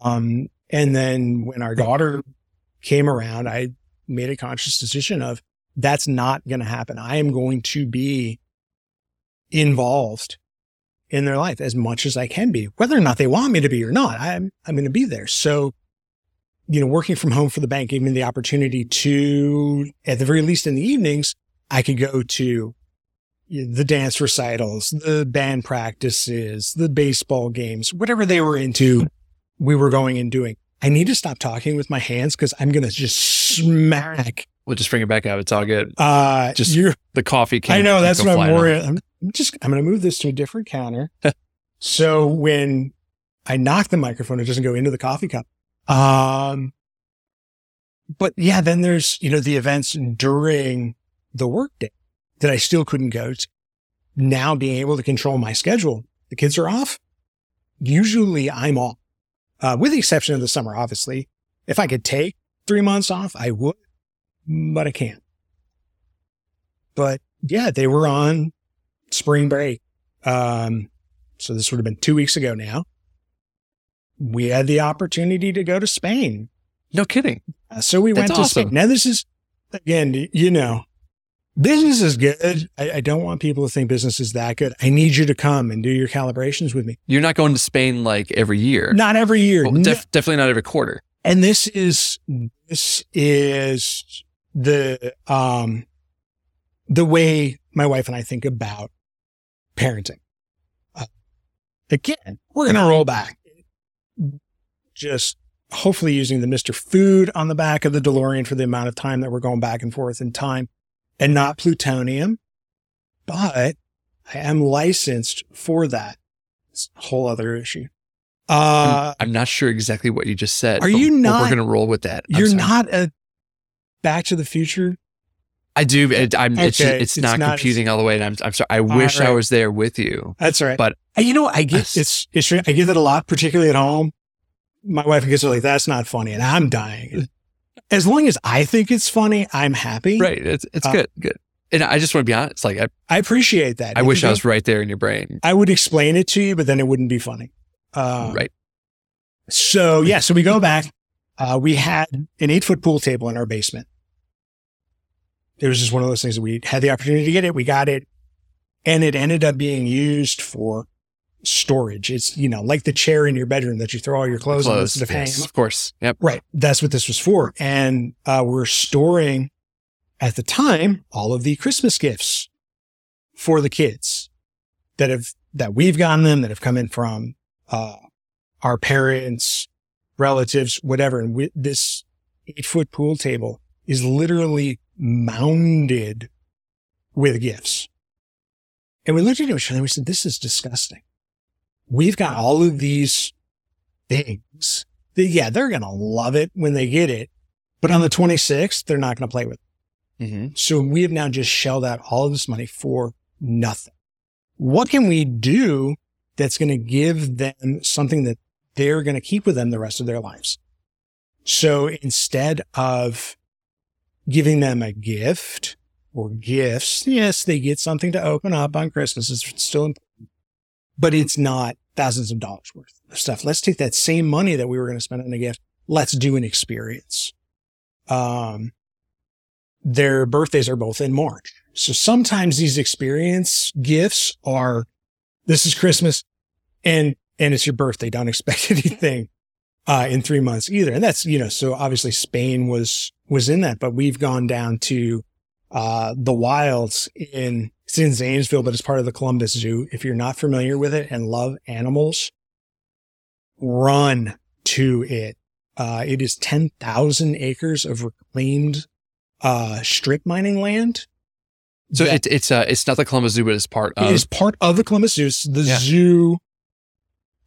Um, and then when our daughter came around, I made a conscious decision of that's not going to happen. I am going to be involved in their life as much as I can be, whether or not they want me to be or not. I'm, I'm going to be there. So, you know, working from home for the bank gave me the opportunity to, at the very least in the evenings, I could go to the dance recitals, the band practices, the baseball games, whatever they were into, we were going and doing. I need to stop talking with my hands because I'm going to just smack. We'll just bring it back out. It's all good. Uh, Just you're, The coffee can I know that's what I'm worried. I'm I'm just, I'm going to move this to a different counter. so when I knock the microphone, it doesn't go into the coffee cup. Um, but yeah, then there's, you know, the events during the workday that I still couldn't go to. Now being able to control my schedule, the kids are off. Usually I'm off, uh, with the exception of the summer, obviously. If I could take three months off, I would, but I can't. But yeah, they were on spring break. Um, so this would have been two weeks ago now. We had the opportunity to go to Spain. No kidding. Uh, so we That's went to awesome. Spain. Now this is again, you know, business is good. I, I don't want people to think business is that good. I need you to come and do your calibrations with me. You're not going to Spain like every year. Not every year. Well, No- definitely not every quarter. and this is this is the, um, the way my wife and I think about parenting. Uh, again, we're going to roll back. Just hopefully using the Mr. Fusion on the back of the DeLorean for the amount of time that we're going back and forth in time and not plutonium. But I am licensed for that. It's a whole other issue. Uh, I'm, I'm not sure exactly what you just said. Are you not- We're going to roll with that. I'm you're sorry. not a Back to the Future. I do. It, I'm. It's, Okay, it's, it's not, not- computing all the way. And I'm. I'm sorry. I wish I was there with you. That's all right. But- Uh, you know. I get it's it's. I get that a lot, particularly at home. My wife gets like, "That's not funny," and I'm dying. As long as I think it's funny, I'm happy. Right. It's. It's Uh, good. Good. And I just want to be honest. Like I. I appreciate that. I If wish I was right there in your brain. I would explain it to you, but then it wouldn't be funny. Uh, right. So yeah, so we go back. Uh, we had an eight foot pool table in our basement. It was just one of those things that we had the opportunity to get it. We got it and it ended up being used for storage. It's, you know, like the chair in your bedroom that you throw all your clothes, on Close. instead of hanging. Of course. Yep. Right. That's what this was for. And uh, we're storing at the time all of the Christmas gifts for the kids that have that we've gotten them that have come in from uh, our parents, relatives, whatever. And we, this eight foot pool table is literally mounded with gifts. And we looked at each other and we said, "This is disgusting." We've got all of these things they- yeah, they're going to love it when they get it. But on the 26th, they're not going to play with it. hmm So we have now just shelled out all of this money for nothing. What can we do that's going to give them something that they're going to keep with them the rest of their lives? So instead of giving them a gift or gifts, yes, they get something to open up on Christmas. It's still important, but it's not thousands of dollars worth of stuff. Let's take that same money that we were going to spend on a gift. Let's do an experience. Um, their birthdays are both in March. So sometimes these experience gifts are, this is Christmas and, and it's your birthday. Don't expect anything, uh, in three months either. And that's, you know, so obviously Spain was, was in that, but we've gone down to, uh, the wilds in, it's in Zanesville, but it's part of the Columbus Zoo. If you're not familiar with it and love animals, run to it. Uh, it is 10,000 acres of reclaimed, uh, strip mining land. So it, it's uh it's not the Columbus Zoo, but it's part of. it is part of the Columbus Zoo. It's the Yeah. zoo.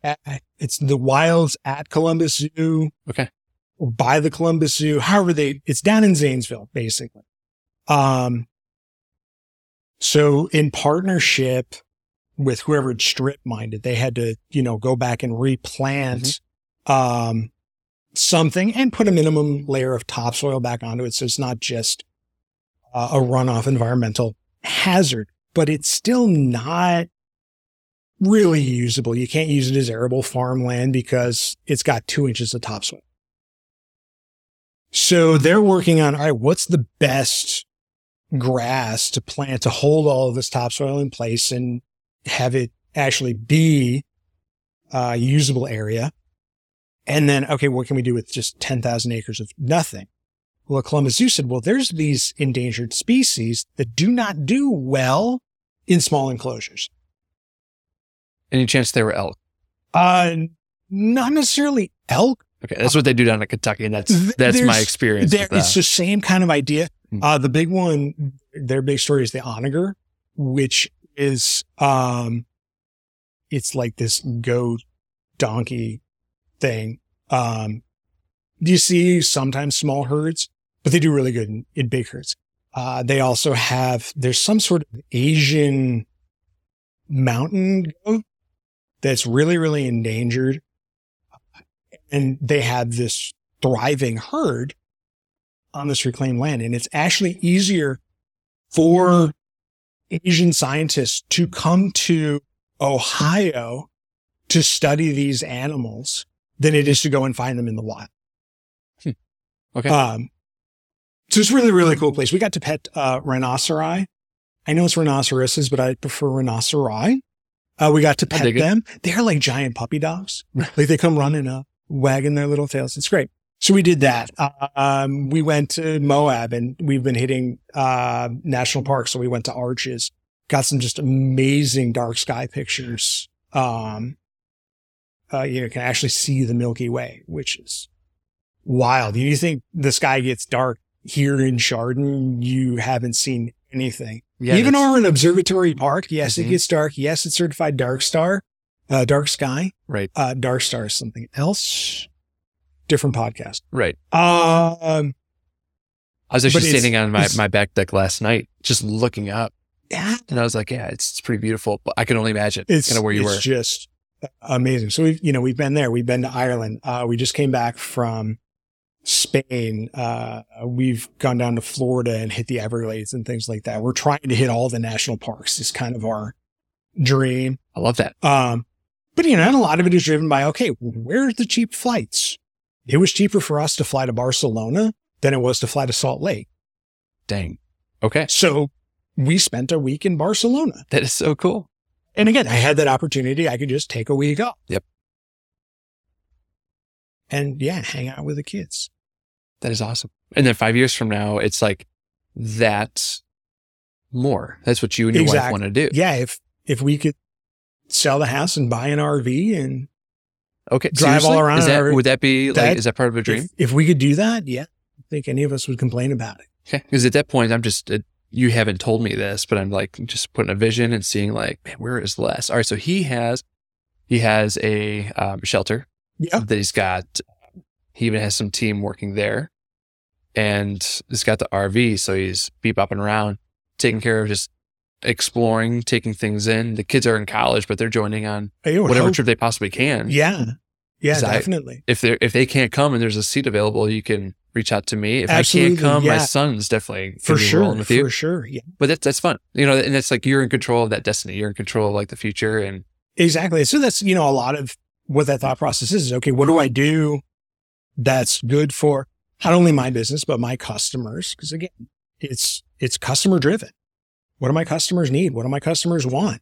at- it's the wilds at Columbus Zoo. Okay. Or by the Columbus Zoo. However, they, it's down in Zanesville, basically. Um, so in partnership with whoever had strip mined it, they had to, you know, go back and replant, um, something and put a minimum layer of topsoil back onto it. So it's not just uh, a runoff environmental hazard, but it's still not really usable. You can't use it as arable farmland because it's got two inches of topsoil. So they're working on, all right, what's the best grass to plant to hold all of this topsoil in place and have it actually be a usable area? And then, okay, what can we do with just 10,000 acres of nothing? Well, Columbus Zoo said, well, there's these endangered species that do not do well in small enclosures. Any chance they were elk? Uh, not necessarily elk. Okay, that's what they do down in Kentucky, and that's Th- that's my experience. There, that. it's the same kind of idea. Hmm. Uh, the big one, their big story is the onager, which is, um, it's like this goat donkey thing. Um, you see sometimes small herds, but they do really good in, in big herds. Uh, they also have, there's some sort of Asian mountain goat that's really, really endangered. And they have this thriving herd on this reclaimed land. And it's actually easier for Asian scientists to come to Ohio to study these animals than it is to go and find them in the wild. okay. Um, so it's really, really cool place. We got to pet, uh, rhinoceri. I know it's rhinoceroses, but I prefer rhinoceri. Uh, we got to pet dig it. them. They're like giant puppy dogs. like they come running up, wagging their little tails. It's great. So we did that. Um, we went to Moab and we've been hitting, uh, national parks. So we went to Arches, got some just amazing dark sky pictures. Um, uh, you know, can actually see the Milky Way, which is wild. You think the sky gets dark here in Chardon, you haven't seen anything. Yeah, Even that's- an observatory park, yes, Mhm. it gets dark. Yes, it's certified dark star, uh, dark sky. right, Uh, dark star is something else. Different podcast. right. Um, I was actually standing on my, my back deck last night, just looking up, yeah, and I was like, "Yeah, it's, it's pretty beautiful." But I can only imagine it's kind of where you it's were. just amazing. So we've, you know, we've been there. We've been to Ireland. Uh, we just came back from Spain. Uh, we've gone down to Florida and hit the Everglades and things like that. We're trying to hit all the national parks. Is kind of our dream. I love that. Um, but you know, and a lot of it is driven by, okay, where's the cheap flights? It was cheaper for us to fly to Barcelona than it was to fly to Salt Lake. Dang. Okay, So we spent a week in Barcelona. that is so cool. And again, I had that opportunity. I could just take a week off. Yep. And yeah, hang out with the kids. That is awesome. And then five years from now, it's like that more. That's what you and your wife want to do. Yeah. If, if we could sell the house and buy an RV and Okay. Drive all around Is that, or- would that be like, that- is that part of a dream? if, if we could do that, yeah, I think any of us would complain about it. Okay. Because at that point, I'm just, uh, you haven't told me this, but I'm like just putting a vision and seeing like, man, where is Les? All right. So he has, he has a um, shelter Yeah. that he's got. He even has some team working there and he's got the RV. So he's beep bopping around, taking care of just exploring, taking things in. The kids are in college, but they're joining on Hey, whatever hope- trip they possibly can. Yeah. Yeah, 'Cause I- definitely. If they if they can't come and there's a seat available, you can reach out to me. If Absolutely, I can't come, my son's definitely for sure. with you. For sure. Yeah. But that's that's fun, you know. And it's like you're in control of that destiny. You're in control of like the future, and Exactly. So that's, you know, a lot of what that thought process is, is okay, what do I do that's good for not only my business, but my customers? Because again, it's, it's customer driven. What do my customers need? What do my customers want?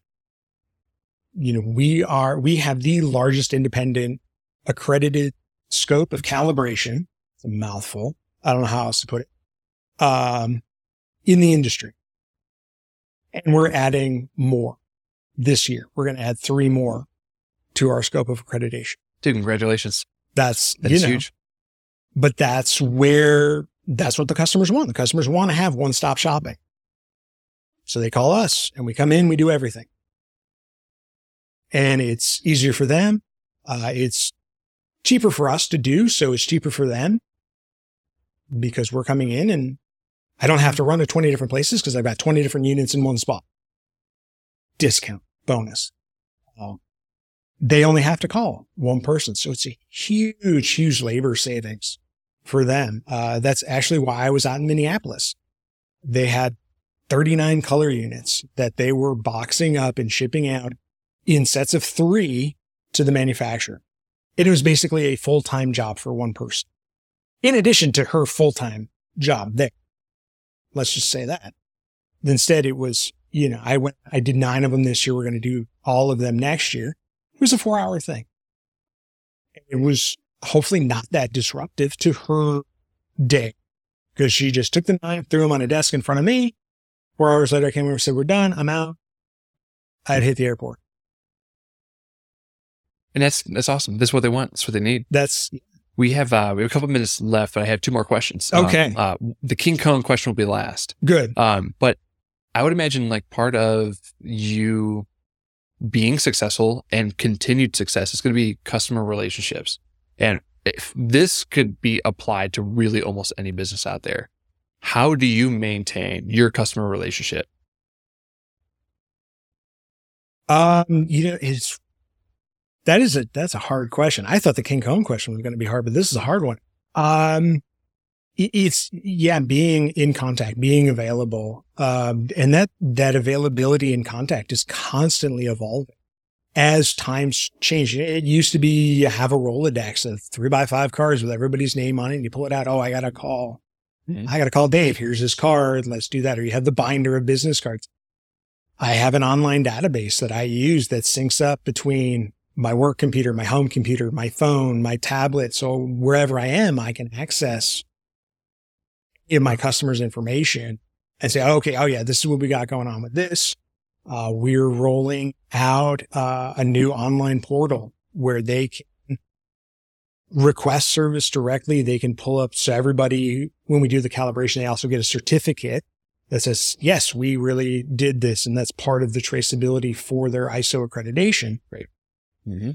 You know, we are, we have the largest independent accredited scope of calibration. It's a mouthful. I don't know how else to put it. Um, in the industry. And we're adding more this year. We're going to add three more to our scope of accreditation. dude, congratulations. That's, That you know, huge. but that's where, that's what the customers want. The customers want to have one stop shopping. So they call us and we come in, we do everything. And it's easier for them. Uh, it's cheaper for us to do. So it's cheaper for them because we're coming in and I don't have to run to 20 different places because I've got 20 different units in one spot. Discount bonus. Um, they only have to call one person. So it's a huge, huge labor savings for them. Uh, that's actually why I was out in Minneapolis. They had 39 color units that they were boxing up and shipping out in sets of three to the manufacturer. It was basically a full-time job for one person. In addition to her full-time job there. Let's just say that. Instead, it was, you know, I went, I did nine of them this year. We're going to do all of them next year. It was a four hour thing. It was hopefully not that disruptive to her day because she just took the knife, threw them on a desk in front of me. Four hours later, I came over and said, we're done. I'm out. I'd hit the airport. And that's that's awesome. That's what they want. That's what they need. That's We have uh, we have a couple minutes left, but I have two more questions. Uh, Okay. Uh, the King Cone question will be last. good. Um, but I would imagine like part of you being successful and continued success is going to be customer relationships. And if this could be applied to really almost any business out there, how do you maintain your customer relationship? Um, you know, it's, that is a, that's a hard question. I thought the King Cone question was going to be hard, but this is a hard one. Um, it- it's, yeah, being in contact, being available. Um, and that, that availability and contact is constantly evolving as times change. It used to be you have a Rolodex of three by five cards with everybody's name on it and you pull it out. Oh, I got a call. I got to call Dave. Here's his card. Let's do that. Or you have the binder of business cards. I have an online database that I use that syncs up between my work computer, my home computer, my phone, my tablet. So wherever I am, I can access in my customers' information and say, okay, oh yeah, this is what we got going on with this. Uh, we're rolling out uh, a new online portal where they can request service directly. They can pull up. So everybody, when we do the calibration, they also get a certificate that says, yes, we really did this. And that's part of the traceability for their ISO accreditation. Right. Mm-hmm.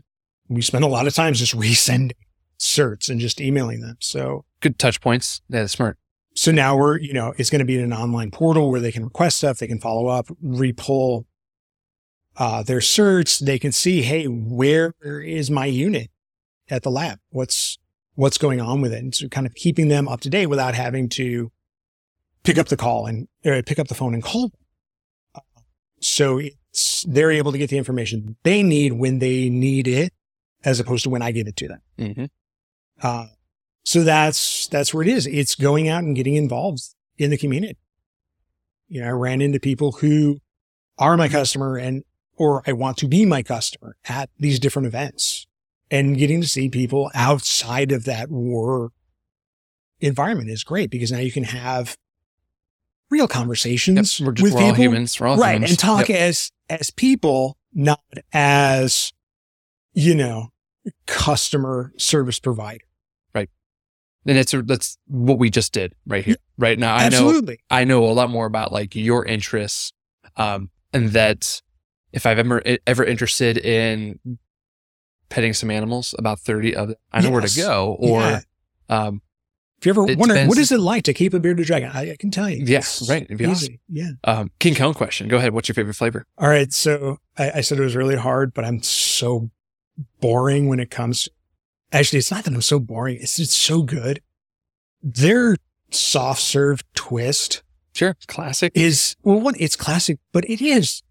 We spend a lot of times just resending certs and just emailing them. So good touch points. Yeah, that's smart. So now we're, you know, it's going to be in an online portal where they can request stuff. They can follow up, repull uh, their certs. They can see, Hey, where is my unit at the lab? What's, what's going on with it? And so kind of keeping them up to date without having to pick up the call and pick up the phone and call. Uh, so it's, they're able to get the information they need when they need it as opposed to when I give it to them. Mm-hmm. Uh, so that's, that's where it is. It's going out and getting involved in the community. You know, I ran into people who are my customer and, or I want to be my customer at these different events and getting to see people outside of that work environment is great because now you can have real conversations Yep, We're, just, with we're all people. humans. We're all right. humans. And talk Yep. as, as people, not as, you know, customer service provider. Right. And it's that's what we just did right here, right now. I know Absolutely. I know a lot more about like your interests, um, and that if I've ever ever interested in petting some animals, about thirty of them, I know where to go. Or, Yeah. um, If you ever wonder, what is it like to keep a bearded dragon? I, I can tell you. Yes, It's right. It'd be easy. Yeah. um, King Cone question. Go ahead. What's your favorite flavor? All right. So I, I said it was really hard, but I'm so boring when it comes. Actually, it's not that I'm so boring. It's it's so good. Their soft serve twist Sure, classic. is well, one, it's classic, but it is,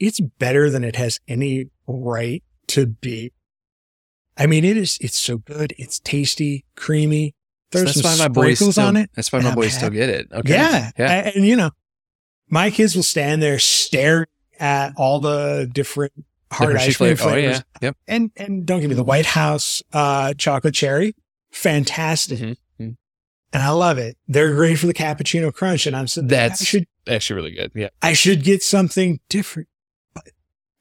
it's better than it has any right to be. I mean, it is, it's so good. It's tasty, creamy. There's that's some why my boys sprinkles still, on it. That's why my I'm boys still happy. get it. Okay. Yeah. Yeah. A- And, you know, my kids will stand there staring at all the different hard ice cream flavor. Oh flavors. yeah. Yep. And, and don't give me the White House, uh, chocolate cherry. Fantastic. Mhm. Mhm. And I love it. They're great for the cappuccino crunch. And I'm I That's should, actually really good. Yeah. I should get something different. But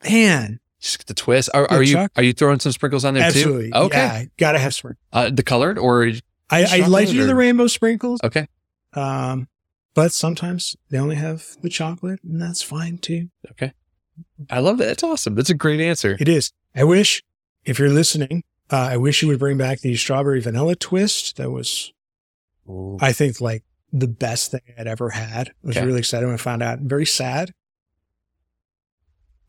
man, Just get the twist. Are, are you are you throwing some sprinkles on there absolutely. too? Okay. Yeah, gotta have sprinkles. Uh, the colored or I, I like to do the rainbow sprinkles. okay. Um, but sometimes they only have the chocolate and that's fine too. Okay. I love that. That's awesome. That's a great answer. It is. I wish, if you're listening, uh, I wish you would bring back the strawberry vanilla twist. That was, I think, like the best thing I'd ever had. I was Okay. really excited when I found out. Very sad.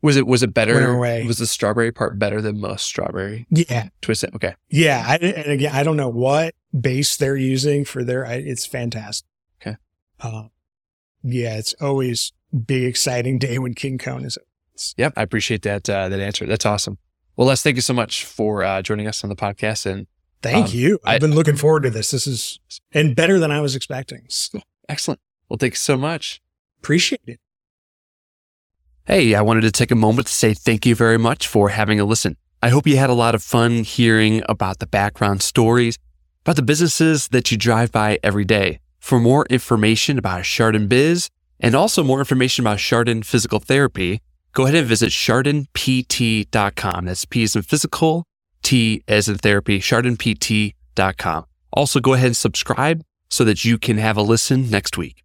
Was it was it better? Was the strawberry part better than most strawberry Yeah. twist? It? Okay. Yeah. I, and again, I don't know what base they're using for their, I, it's fantastic. Okay. Uh, yeah. It's always big, exciting day when King Cone is. Yep. I appreciate that uh, that answer. That's awesome. Well, Les, thank you so much for uh, joining us on the podcast and Thank Um, you. I've I- been looking forward to this. This is, and better than I was expecting. So excellent. Well, thanks so much. appreciate it. Hey, I wanted to take a moment to say thank you very much for having a listen. I hope you had a lot of fun hearing about the background stories, about the businesses that you drive by every day. For more information about Chardon Biz and also more information about Chardon Physical Therapy, go ahead and visit chardonpt.com. That's P as in physical, T as in therapy, chardonpt.com. Also, go ahead and subscribe so that you can have a listen next week.